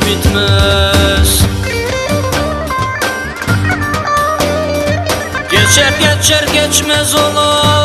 bitmez. Geçer geçer geçmez olur